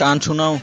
গান শোনাও